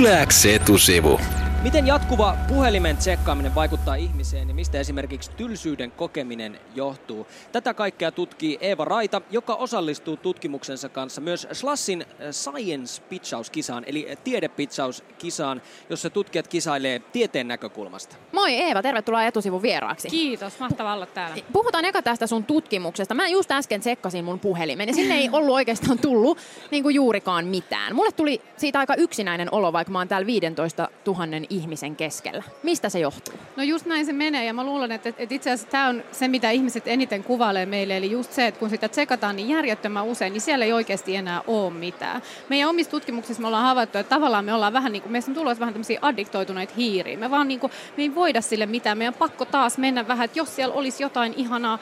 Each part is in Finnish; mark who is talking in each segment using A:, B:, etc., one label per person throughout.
A: Yläks etusivu.
B: Miten jatkuva puhelimen tsekkaaminen vaikuttaa ihmiseen ja mistä esimerkiksi tylsyyden kokeminen johtuu? Tätä kaikkea tutkii Eeva Raita, joka osallistuu tutkimuksensa kanssa myös Slassin Science Pitchaus-kisaan, eli tiedepitchauskisaan, jossa tutkijat kisailee tieteen näkökulmasta.
C: Moi Eeva, tervetuloa etusivun vieraaksi.
D: Kiitos, mahtavaa olla täällä.
C: Puhutaan eka tästä sun tutkimuksesta. Mä just äsken tsekkasin mun puhelimen ja sinne ei ollut oikeastaan tullut niin kuin juurikaan mitään. Mulle tuli siitä aika yksinäinen olo, vaikka mä oon täällä 15 000 ihmisen keskellä. Mistä se johtuu?
D: No just näin se menee ja mä luulen, että, että itse asiassa tämä on se, mitä ihmiset eniten kuvailee meille. Eli just se, että kun sitä tsekataan niin järjettömän usein, niin siellä ei oikeasti enää ole mitään. Meidän omissa tutkimuksissa me ollaan havaittu, että tavallaan me ollaan vähän niin kuin, meistä on tulossa vähän tämmöisiä addiktoituneita hiiriä. Me vaan niin kuin, me ei voida sille mitään. Meidän pakko taas mennä vähän, että jos siellä olisi jotain ihanaa,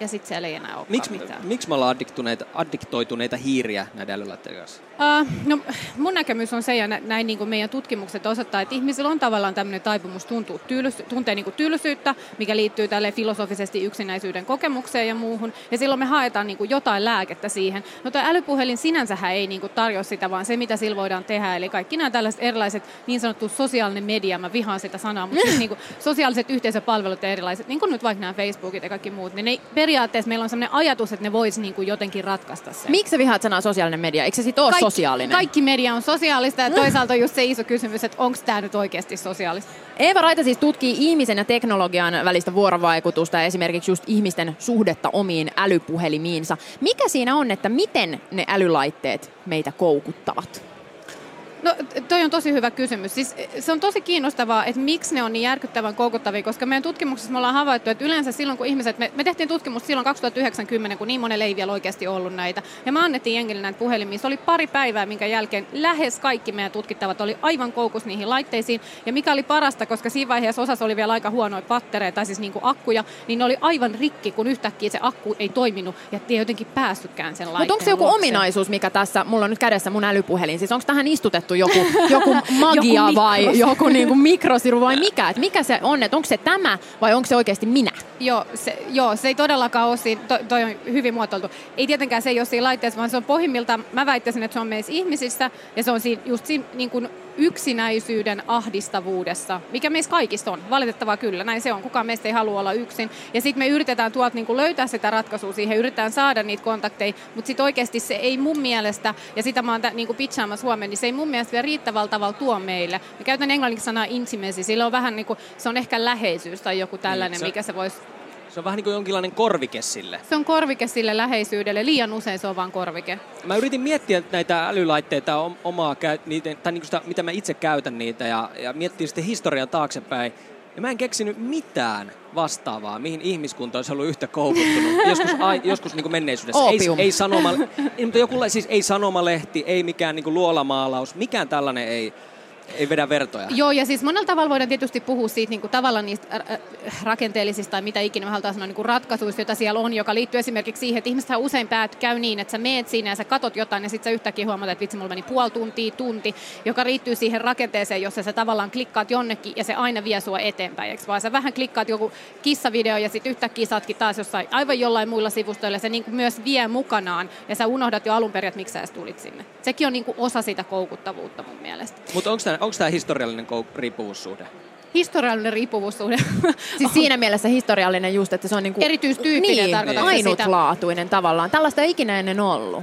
D: ja sitten siellä ei enää ole
B: Miksi
D: mitään.
B: miksi me ollaan addiktuneita, addiktoituneita hiiriä näiden älylaitteiden kanssa?
D: Uh, no, mun näkemys on se, ja nä- näin niin kuin meidän tutkimukset osoittaa, että ihmisillä on tavallaan tämmöinen taipumus tuntua tyylys- tuntee niin kuin tylsyyttä, mikä liittyy tälle filosofisesti yksinäisyyden kokemukseen ja muuhun. Ja silloin me haetaan niin kuin jotain lääkettä siihen. No tämä älypuhelin sinänsähän ei niin kuin tarjoa sitä, vaan se, mitä sillä voidaan tehdä. Eli kaikki nämä tällaiset erilaiset niin sanottu sosiaalinen media, mä vihaan sitä sanaa, mutta siis niin kuin sosiaaliset yhteisöpalvelut ja erilaiset, niin kuin nyt vaikka nämä Facebookit ja kaikki muut, niin ne, periaatteessa meillä on sellainen ajatus, että ne vois niin kuin jotenkin ratkaista sen.
C: Miksi sä vihaat sanaa sosiaalinen media? Eikö se sit ole sosiaalinen?
D: Kaikki media on sosiaalista ja toisaalta on just se iso kysymys, että onko tämä nyt oikeasti sosiaalista.
C: Eeva Raita siis tutkii ihmisen ja teknologian välistä vuorovaikutusta ja esimerkiksi just ihmisten suhdetta omiin älypuhelimiinsa. Mikä siinä on, että miten ne älylaitteet meitä koukuttavat?
D: No toi on tosi hyvä kysymys. Siis se on tosi kiinnostavaa, että miksi ne on niin järkyttävän koukuttavia, koska meidän tutkimuksessa me ollaan havaittu, että yleensä silloin kun ihmiset, me, me tehtiin tutkimus silloin 2090, kun niin monelle ei vielä oikeasti ollut näitä, ja me annettiin jengille näitä puhelimia. Se oli pari päivää, minkä jälkeen lähes kaikki meidän tutkittavat oli aivan koukus niihin laitteisiin, ja mikä oli parasta, koska siinä vaiheessa osassa oli vielä aika huonoja pattereita, tai siis niin kuin akkuja, niin ne oli aivan rikki, kun yhtäkkiä se akku ei toiminut, ja ei jotenkin päässytkään sen laitteen
C: Mutta onko se joku
D: luokse.
C: ominaisuus, mikä tässä, mulla on nyt kädessä mun älypuhelin, siis onko tähän istutettu joku, joku magia
D: Joku
C: vai joku niinku mikrosiru vai mikä? Et mikä se on, että onko se tämä vai onko se oikeasti minä?
D: Joo se, joo, se ei todellakaan ole siinä, to, toi on hyvin muotoiltu. Ei tietenkään se ei ole siinä laitteessa, vaan se on pohjimmiltaan, mä väittäisin, että se on meissä ihmisissä, ja se on siinä, just siinä niin kuin yksinäisyyden ahdistavuudessa, mikä meissä kaikista on. Valitettavaa kyllä, näin se on. Kukaan meistä ei halua olla yksin. Ja sitten me yritetään tuolta niin löytää sitä ratkaisua siihen, yritetään saada niitä kontakteja, mutta sitten oikeasti se ei mun mielestä, ja sitä mä oon niin pitchaamassa huomenna, niin se ei mun mielestä vielä riittävällä tavalla tuo meille. Mä käytän englanniksi sanaa intimacy, sillä on vähän niin kuin, se on ehkä läheisyys tai joku tällainen,
B: se-
D: mikä se voisi
B: Se on vähän niin kuin jonkinlainen korvike sille.
D: se on korvike sille läheisyydelle. Liian usein se on vain korvike.
B: Mä yritin miettiä näitä älylaitteita om- omaa, niitä, tai niin sitä, mitä mä itse käytän niitä ja, ja miettiä sitten historian taaksepäin. Ja mä en keksinyt mitään vastaavaa, mihin ihmiskunta olisi ollut yhtä koukuttunut. Joskus, ai, joskus niin kuin menneisyydessä. Ei, ei, sanoma, ei, mutta joku, siis ei sanomalehti, ei mikään niin kuin luolamaalaus, mikään tällainen ei, ei vedä vertoja.
D: Joo, ja siis monella tavalla voidaan tietysti puhua siitä niin kuin tavallaan niistä rakenteellisista tai mitä ikinä me halutaan sanoa niin kuin ratkaisuista, joita siellä on, joka liittyy esimerkiksi siihen, että ihmisethän usein päät käy niin, että sä meet siinä ja sä katot jotain ja sitten sä yhtäkkiä huomaat, että vitsi, mulla meni puoli tuntia, tunti, joka liittyy siihen rakenteeseen, jossa sä tavallaan klikkaat jonnekin ja se aina vie sua eteenpäin, eikö vaan sä vähän klikkaat joku kissavideo ja sitten yhtäkkiä saatkin taas jossain aivan jollain muilla sivustoilla ja se niin kuin myös vie mukanaan ja sä unohdat jo alun perin, että miksi sä edes tulit sinne. Sekin on niin kuin osa sitä koukuttavuutta mun mielestä.
B: Mutta onko onko tämä historiallinen riippuvuussuhde?
D: Historiallinen riippuvuussuhde.
C: Siis siinä mielessä historiallinen just, että se on niinku,
D: Erityistyyppinen,
C: niin,
D: tarkoitatko sitä?
C: ainutlaatuinen tavallaan. Tällaista ei ikinä ennen ollut.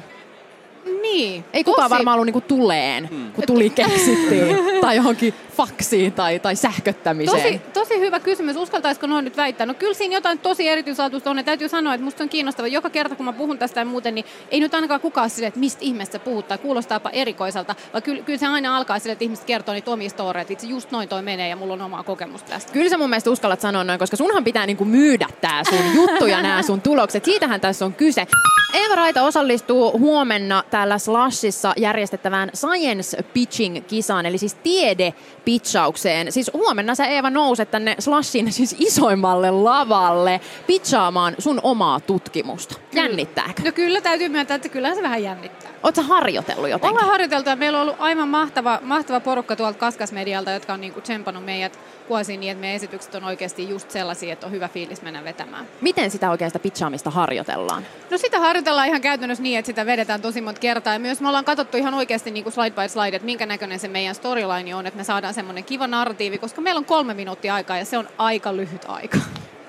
D: Niin.
C: Ei kukaan
D: Tosi-
C: varmaan ollut niinku tuleen, kun tuli keksittiin, tai johonkin faksiin tai, tai sähköttämiseen.
D: Tosi, tosi hyvä kysymys. Uskaltaisiko noin nyt väittää? No kyllä siinä jotain tosi erityislaatuista on. Ja täytyy sanoa, että musta on kiinnostava. Joka kerta kun mä puhun tästä ja muuten, niin ei nyt ainakaan kukaan sille, että mistä ihmeestä sä puhut tai kuulostaapa erikoiselta. Vaan kyllä, kyllä se aina alkaa sille, että ihmiset kertoo niitä omia storeja, että itse just noin toi menee ja mulla on omaa kokemusta tästä.
C: Kyllä sä mun mielestä uskallat sanoa noin, koska sunhan pitää niinku myydä tää sun juttu ja nämä sun tulokset. Siitähän tässä on kyse. Eeva Raita osallistuu huomenna täällä Slashissa järjestettävään Science Pitching-kisaan, eli siis tiedepitchaukseen. Siis huomenna sä Eeva nouset tänne Slashin siis isoimmalle lavalle pitchaamaan sun omaa tutkimusta. Jännittääkö?
D: No kyllä täytyy myöntää, että kyllä se vähän jännittää.
C: Oletko harjoitellut jotenkin?
D: Ollaan harjoiteltu ja meillä on ollut aivan mahtava, mahtava porukka tuolta Kaskasmedialta, jotka on niinku tsempannut meidät vuosiin niin, että meidän esitykset on oikeasti just sellaisia, että on hyvä fiilis mennä vetämään.
C: Miten sitä oikeasta pitchaamista harjoitellaan?
D: No sitä harjoitellaan ihan käytännössä niin, että sitä vedetään tosi monta kertaa. Ja myös me ollaan katsottu ihan oikeasti niin kuin slide by slide, että minkä näköinen se meidän storyline on, että me saadaan semmoinen kiva narratiivi, koska meillä on kolme minuuttia aikaa ja se on aika lyhyt aika.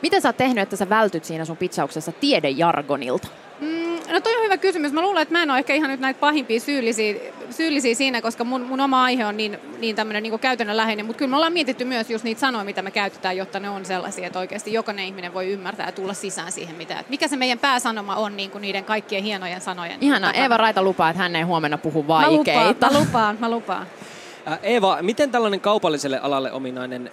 C: Miten sä oot tehnyt, että sä vältyt siinä sun pitchauksessa tiedejargonilta?
D: Mm, no toi on hyvä kysymys. Mä luulen, että mä en ole ehkä ihan nyt näitä pahimpia syyllisiä, syyllisiä siinä, koska mun, mun oma aihe on niin, niin tämmöinen niin käytännönläheinen. Mutta kyllä me ollaan mietitty myös just niitä sanoja, mitä me käytetään, jotta ne on sellaisia, että oikeasti jokainen ihminen voi ymmärtää ja tulla sisään siihen, mitä, että mikä se meidän pääsanoma on niin kuin niiden kaikkien hienojen sanojen.
C: Ihanaa. Eeva Raita lupaa, että hän ei huomenna puhu vaikeita.
D: Mä lupaan, mä lupaan. Mä lupaan.
B: Eeva, miten tällainen kaupalliselle alalle ominainen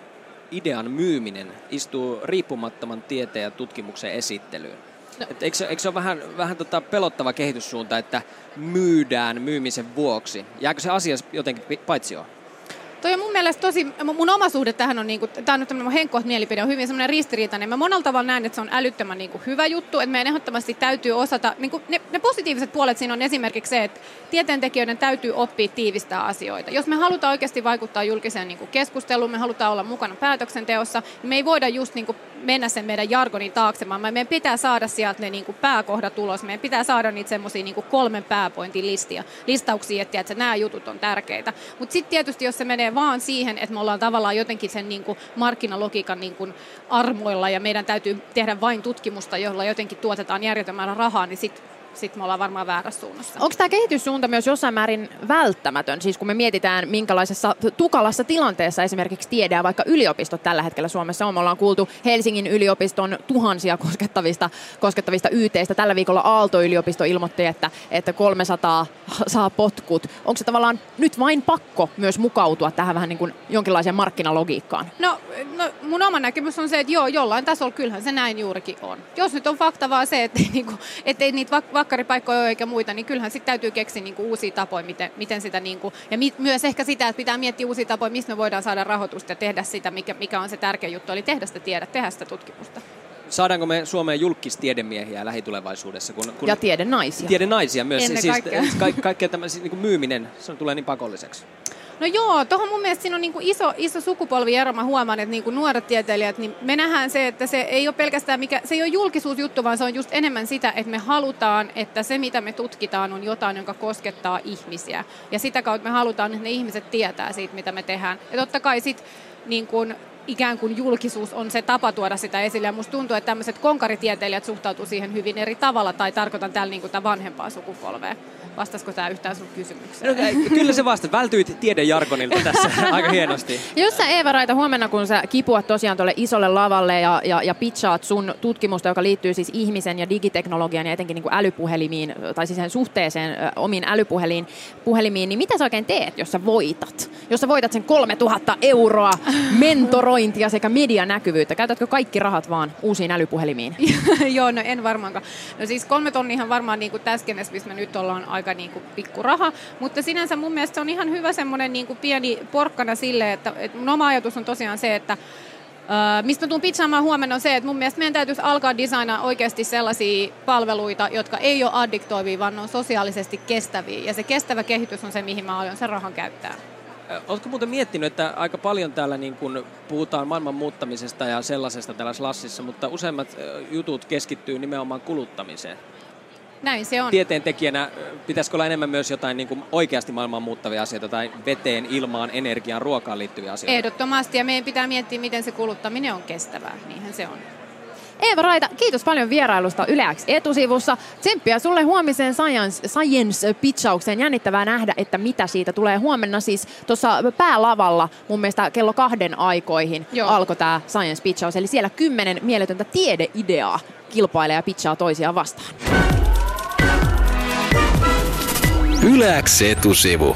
B: idean myyminen istuu riippumattoman tieteen ja tutkimuksen esittelyyn? No. Et eikö, eikö se ole vähän, vähän tota pelottava kehityssuunta, että myydään myymisen vuoksi? Jääkö se asia jotenkin paitsioon?
D: Toi on mun mielestä tosi, mun oma suhde tähän on, niinku, tämä on nyt tämmöinen henkkoht mielipide, on hyvin semmoinen ristiriitainen. Mä monella tavalla näen, että se on älyttömän niinku, hyvä juttu, että meidän ehdottomasti täytyy osata, niinku, ne, ne, positiiviset puolet siinä on esimerkiksi se, että tieteentekijöiden täytyy oppia tiivistää asioita. Jos me halutaan oikeasti vaikuttaa julkiseen niinku, keskusteluun, me halutaan olla mukana päätöksenteossa, niin me ei voida just niinku, mennä sen meidän jargonin taakse, vaan meidän pitää saada sieltä ne niinku, pääkohdat ulos, meidän pitää saada niitä semmoisia niinku, kolmen pääpointin listia, listauksia, että, että nämä jutut on tärkeitä. Mutta sitten tietysti, jos se menee vaan siihen, että me ollaan tavallaan jotenkin sen niin kuin markkinalogiikan niin kuin armoilla ja meidän täytyy tehdä vain tutkimusta, jolla jotenkin tuotetaan järjetön rahaa, niin sitten sitten me ollaan varmaan väärässä suunnassa.
C: Onko tämä kehityssuunta myös jossain määrin välttämätön? Siis kun me mietitään, minkälaisessa tukalassa tilanteessa esimerkiksi tiede ja vaikka yliopistot tällä hetkellä Suomessa on. Me ollaan kuultu Helsingin yliopiston tuhansia koskettavista, koskettavista YTistä. Tällä viikolla Aalto-yliopisto ilmoitti, että, että 300 saa potkut. Onko se tavallaan nyt vain pakko myös mukautua tähän vähän niin kuin jonkinlaiseen markkinalogiikkaan?
D: No, no mun oma näkemys on se, että joo, jollain tasolla kyllähän se näin juurikin on. Jos nyt on fakta vaan se, että, niin kuin, ettei niitä va- vakkaripaikkoja eikä muita, niin kyllähän sitten täytyy keksiä niin kuin uusia tapoja, miten, miten sitä, niin kuin, ja mi, myös ehkä sitä, että pitää miettiä uusia tapoja, mistä me voidaan saada rahoitusta ja tehdä sitä, mikä, mikä on se tärkeä juttu, eli tehdä sitä tiedä, tehdä sitä tutkimusta.
B: Saadaanko me Suomeen julkistiedemiehiä lähitulevaisuudessa? Kun, kun
C: ja tiedenaisia.
B: Tiedenaisia myös. Ennen siis, siis, ka- kaikkea tämä siis, niin myyminen, se tulee niin pakolliseksi.
D: No joo, tuohon mun mielestä siinä on niin kuin iso, iso sukupolviero. Mä huomaan, että niin kuin nuoret tieteilijät, niin me nähdään se, että se ei ole pelkästään mikä, se ei ole julkisuusjuttu, vaan se on just enemmän sitä, että me halutaan, että se mitä me tutkitaan on jotain, joka koskettaa ihmisiä. Ja sitä kautta me halutaan, että ne ihmiset tietää siitä, mitä me tehdään. Ja totta kai sitten niin kuin ikään kuin julkisuus on se tapa tuoda sitä esille. Ja musta tuntuu, että tämmöiset konkaritieteilijät suhtautuu siihen hyvin eri tavalla, tai tarkoitan täällä niin kuin vanhempaa sukupolvea. Vastasiko tämä yhtään sun kysymykseen?
B: No, kyllä se vasta. Vältyit tiedejargonilta tässä aika hienosti.
C: Jos sä Eeva Raita huomenna, kun sä kipuat tosiaan tuolle isolle lavalle ja, ja, ja pitchaat sun tutkimusta, joka liittyy siis ihmisen ja digiteknologian ja etenkin niin kuin älypuhelimiin, tai siis sen suhteeseen ö, omiin älypuhelimiin, puhelimiin, niin mitä sä oikein teet, jos sä voitat? Jos sä voitat sen 3000 euroa mentorointia sekä medianäkyvyyttä, käytätkö kaikki rahat vaan uusiin älypuhelimiin?
D: Joo, no en varmaankaan. No siis kolme tonnihan varmaan niin kuin tässä missä me nyt ollaan aika niin kuin pikkuraha, mutta sinänsä mun mielestä se on ihan hyvä semmoinen niin kuin pieni porkkana sille, että, että mun oma ajatus on tosiaan se, että Uh, mistä tuun pizzaamaan huomenna on se, että mun mielestä meidän täytyisi alkaa designaa oikeasti sellaisia palveluita, jotka ei ole addiktoivia, vaan on sosiaalisesti kestäviä. Ja se kestävä kehitys on se, mihin mä aion sen rahan käyttää.
B: Oletko muuten miettinyt, että aika paljon täällä niin kun puhutaan maailman muuttamisesta ja sellaisesta täällä Slassissa, mutta useimmat jutut keskittyy nimenomaan kuluttamiseen?
D: Näin se on.
B: Tieteentekijänä pitäisikö olla enemmän myös jotain niin kuin oikeasti maailman muuttavia asioita tai veteen, ilmaan, energiaan, ruokaan liittyviä asioita?
D: Ehdottomasti ja meidän pitää miettiä, miten se kuluttaminen on kestävää. Niinhän se on.
C: Eeva Raita, kiitos paljon vierailusta Yle X etusivussa. Tsemppiä sulle huomiseen Science, Science-pitchaukseen. Jännittävää nähdä, että mitä siitä tulee huomenna. Siis tuossa päälavalla mun mielestä kello kahden aikoihin Joo. alkoi tämä Science-pitchaus. Eli siellä kymmenen mieletöntä tiedeideaa kilpailee ja pitchaa toisiaan vastaan.
A: Yleäks etusivu.